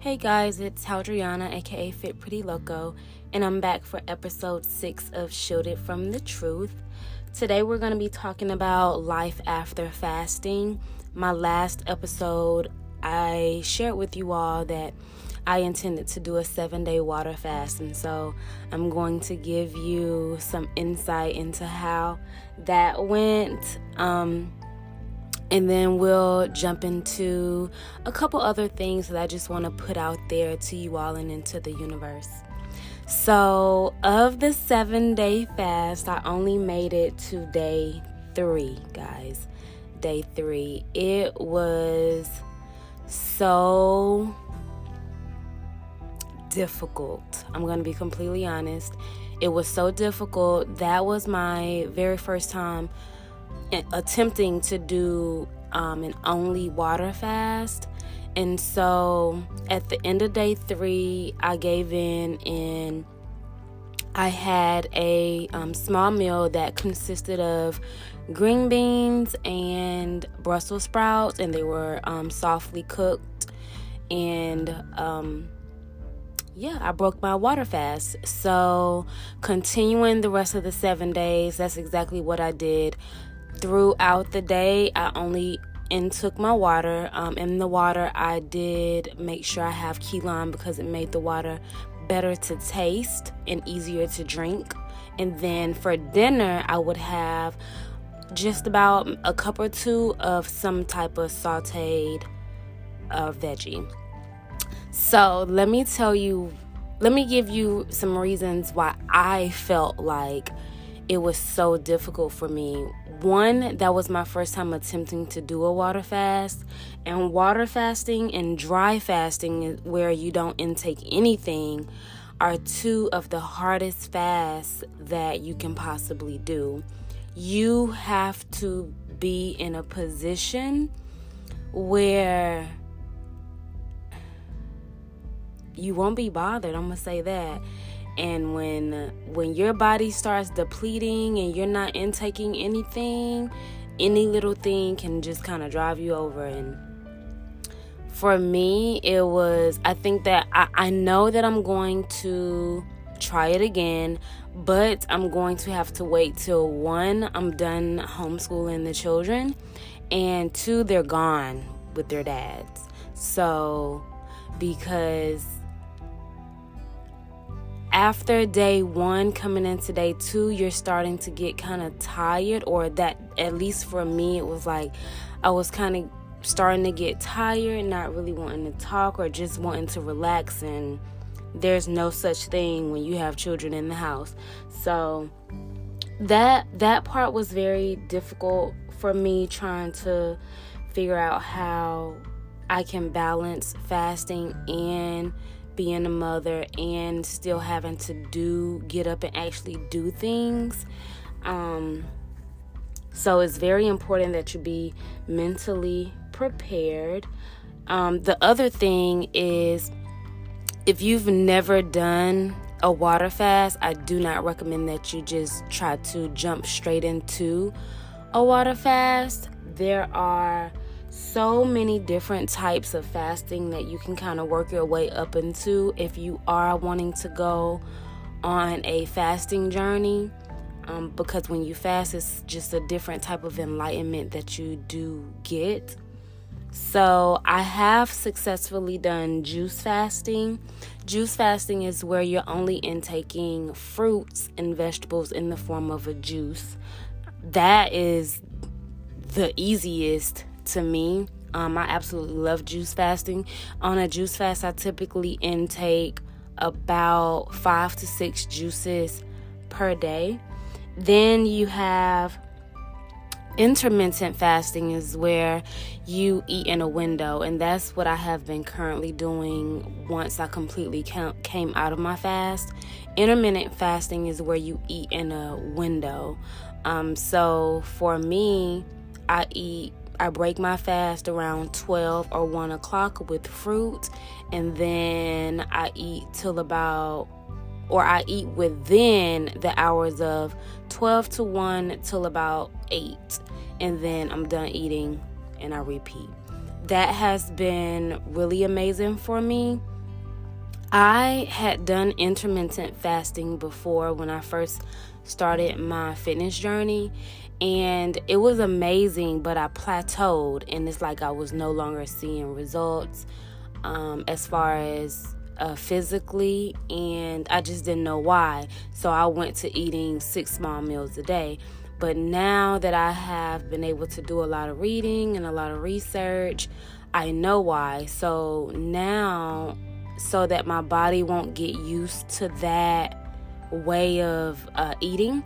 Hey guys, it's Haldriana, aka Fit Pretty Loco, and I'm back for episode 6 of Shielded from the Truth. Today we're going to be talking about life after fasting. My last episode, I shared with you all that I intended to do a seven day water fast, and so I'm going to give you some insight into how that went. Um, and then we'll jump into a couple other things that I just want to put out there to you all and into the universe. So, of the seven day fast, I only made it to day three, guys. Day three. It was so difficult. I'm going to be completely honest. It was so difficult. That was my very first time attempting to do um, an only water fast. And so at the end of day three, I gave in and I had a um, small meal that consisted of green beans and Brussels sprouts, and they were um, softly cooked. And um, yeah, I broke my water fast. So, continuing the rest of the seven days, that's exactly what I did throughout the day, I only intook my water. Um, in the water, I did make sure I have key lime because it made the water better to taste and easier to drink. And then for dinner, I would have just about a cup or two of some type of sauteed uh, veggie. So let me tell you, let me give you some reasons why I felt like it was so difficult for me. One, that was my first time attempting to do a water fast. And water fasting and dry fasting, eh, where you don't intake anything, are two of the hardest fasts that you can possibly do. You have to be in a position where you won't be bothered. I'm going to say that and when when your body starts depleting and you're not intaking anything any little thing can just kind of drive you over. And for me it was i think that I, I know that i'm going to try it again but i'm going to have to wait till one i'm done homeschooling the children and two they're gone with their dads. So because after day one coming into day two you're starting to get kind of tired or that at least for me it was like i was kind of starting to get tired and not really wanting to talk or just wanting to relax and there's no such thing when you have children in the house. So that that part was very difficult for me trying to figure out how i can balance fasting and being a mother and still having to do get up and actually do things. Um, so it's very important that you be mentally prepared. Um, the other thing is if you've never done a water fast i do not recommend that you just try to jump straight into a water fast. There are so many different types of fasting that you can kind of work your way up into if you are wanting to go on a fasting journey. Um, because when you fast, it's just a different type of enlightenment that you do get. So, I have successfully done juice fasting. Juice fasting is where you're only intaking fruits and vegetables in the form of a juice. That is the easiest to me. Um, I absolutely love juice fasting. On a juice fast, I typically intake about five to six juices per day. Then you have intermittent fasting is where you eat in a window and that's what i have been currently doing once i completely came out of my fast intermittent fasting is where you eat in a window um, so for me i eat I break my fast around 12 or 1 o'clock with fruit, and then I eat till about, or I eat within the hours of 12 to 1 till about 8, and then I'm done eating and I repeat. That has been really amazing for me. I had done intermittent fasting before when I first started my fitness journey, and it was amazing, but I plateaued, and it's like I was no longer seeing results um, as far as uh, physically, and I just didn't know why. So I went to eating six small meals a day. But now that I have been able to do a lot of reading and a lot of research, I know why. So now, so that my body won't get used to that way of uh, eating,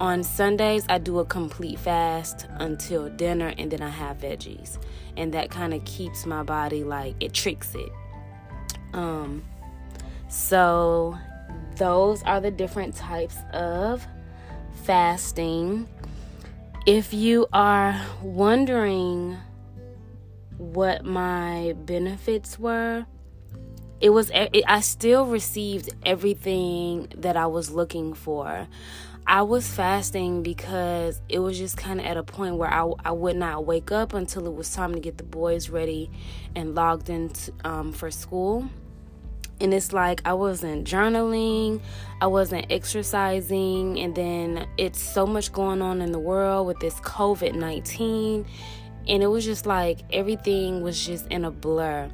on Sundays, I do a complete fast until dinner and then I have veggies. And that kind of keeps my body like it tricks it. Um, so, those are the different types of fasting. If you are wondering what my benefits were, it was it, I still received everything that I was looking for. I was fasting because it was just kind of at a point where I, I would not wake up until it was time to get the boys ready and logged in um, for school. And it's like I wasn't journaling, I wasn't exercising, and then it's so much going on in the world with this COVID 19. And it was just like everything was just in a blur.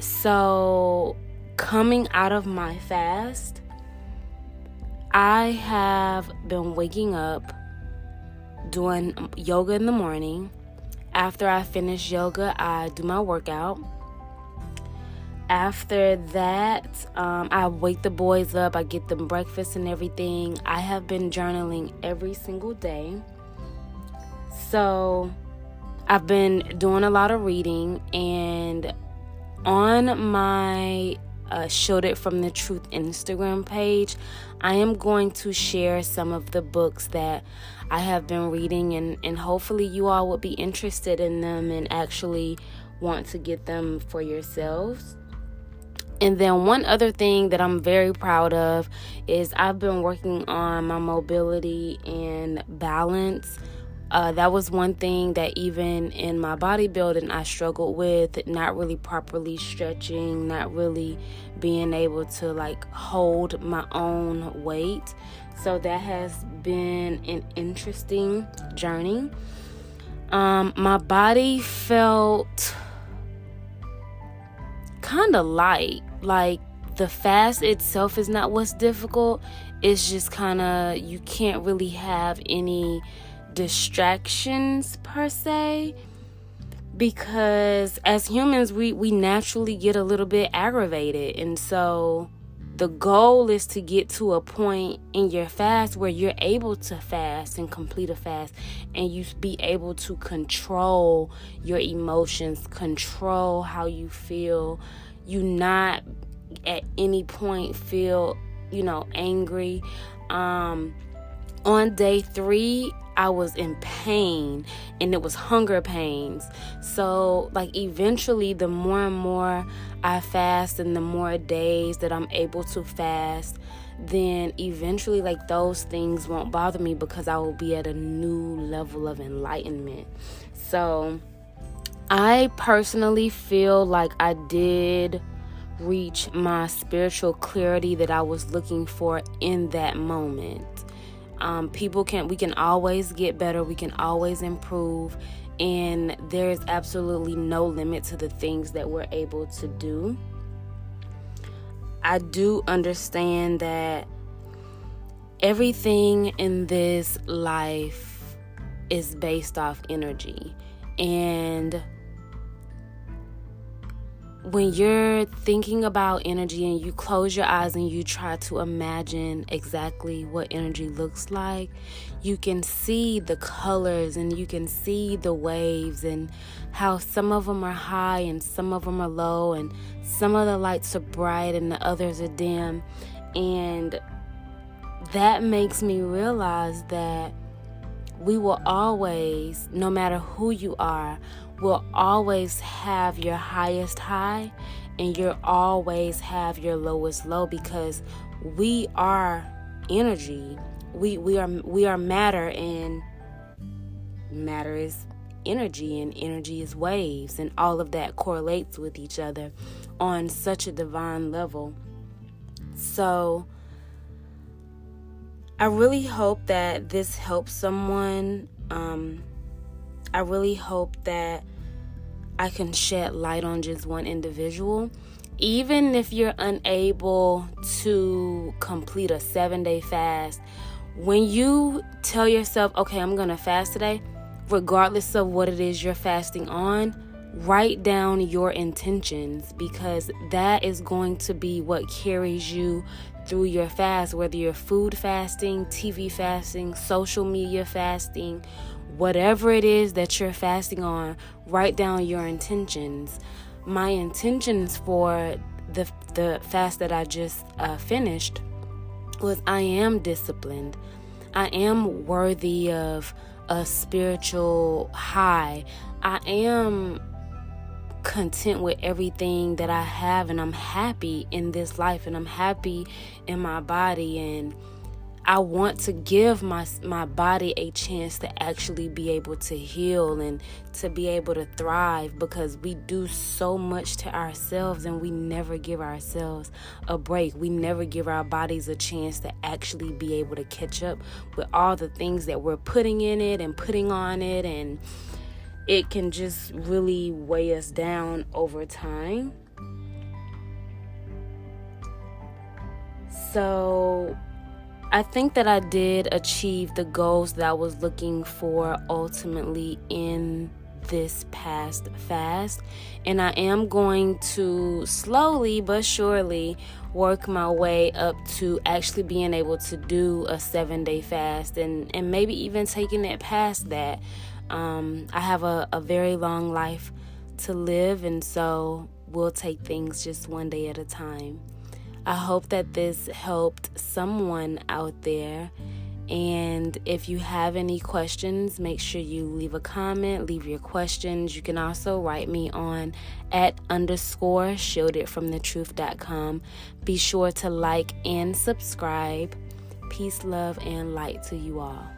So, coming out of my fast, I have been waking up doing yoga in the morning. After I finish yoga, I do my workout. After that, um, I wake the boys up, I get them breakfast and everything. I have been journaling every single day. So, I've been doing a lot of reading, and on my uh, Shielded From the Truth Instagram page, I am going to share some of the books that I have been reading, and, and hopefully, you all will be interested in them and actually want to get them for yourselves. And then, one other thing that I'm very proud of is I've been working on my mobility and balance uh, that was one thing that even in my bodybuilding I struggled with not really properly stretching, not really being able to like hold my own weight. So that has been an interesting journey. Um, my body felt kind of light, like the fast itself is not what's difficult. It's just kind of you can't really have any distractions per se because as humans we we naturally get a little bit aggravated. And so the goal is to get to a point in your fast where you're able to fast and complete a fast and you be able to control your emotions control how you feel. You not at any point feel you know angry. Um on day 3 I was in pain and it was hunger pains. So, like, eventually, the more and more I fast and the more days that I'm able to fast, then eventually, like, those things won't bother me because I will be at a new level of enlightenment. So, I personally feel like I did reach my spiritual clarity that I was looking for in that moment. Um, people can we can always get better we can always improve and there's absolutely no limit to the things that we're able to do. I do understand that everything in this life is based off energy and when you're thinking about energy and you close your eyes and you try to imagine exactly what energy looks like, you can see the colors and you can see the waves and how some of them are high and some of them are low and some of the lights are bright and the others are dim. And that makes me realize that we will always, no matter who you are, will always have your highest high and you'll always have your lowest low because we are energy. We we are we are matter and matter is energy, and energy is waves, and all of that correlates with each other on such a divine level. So, I really hope that this helps someone. Um, I really hope that I can shed light on just one individual. Even if you're unable to complete a seven day fast, when you tell yourself, okay, I'm going to fast today, regardless of what it is you're fasting on, write down your intentions because that is going to be what carries you through your fast, whether you're food fasting, TV fasting, social media fasting, whatever it is that you're fasting on, write down your intentions. My intentions for the the fast that I just uh, finished was I am disciplined. I am worthy of a spiritual high. I am content with everything that I have and I'm happy in this life and I'm happy in my body and I want to give my my body a chance to actually be able to heal and to be able to thrive because we do so much to ourselves and we never give ourselves a break. We never give our bodies a chance to actually be able to catch up with all the things that we're putting in it and putting on it and it can just really weigh us down over time. So I think that I did achieve the goals that I was looking for ultimately in this past fast. And I am going to slowly but surely work my way up to actually being able to do a seven day fast and, and maybe even taking it past that. Um, I have a, a very long life to live, and so we'll take things just one day at a time. I hope that this helped someone out there. And if you have any questions, make sure you leave a comment, leave your questions. You can also write me on at underscore shieldedfromthetruth.com. Be sure to like and subscribe. Peace, love, and light to you all.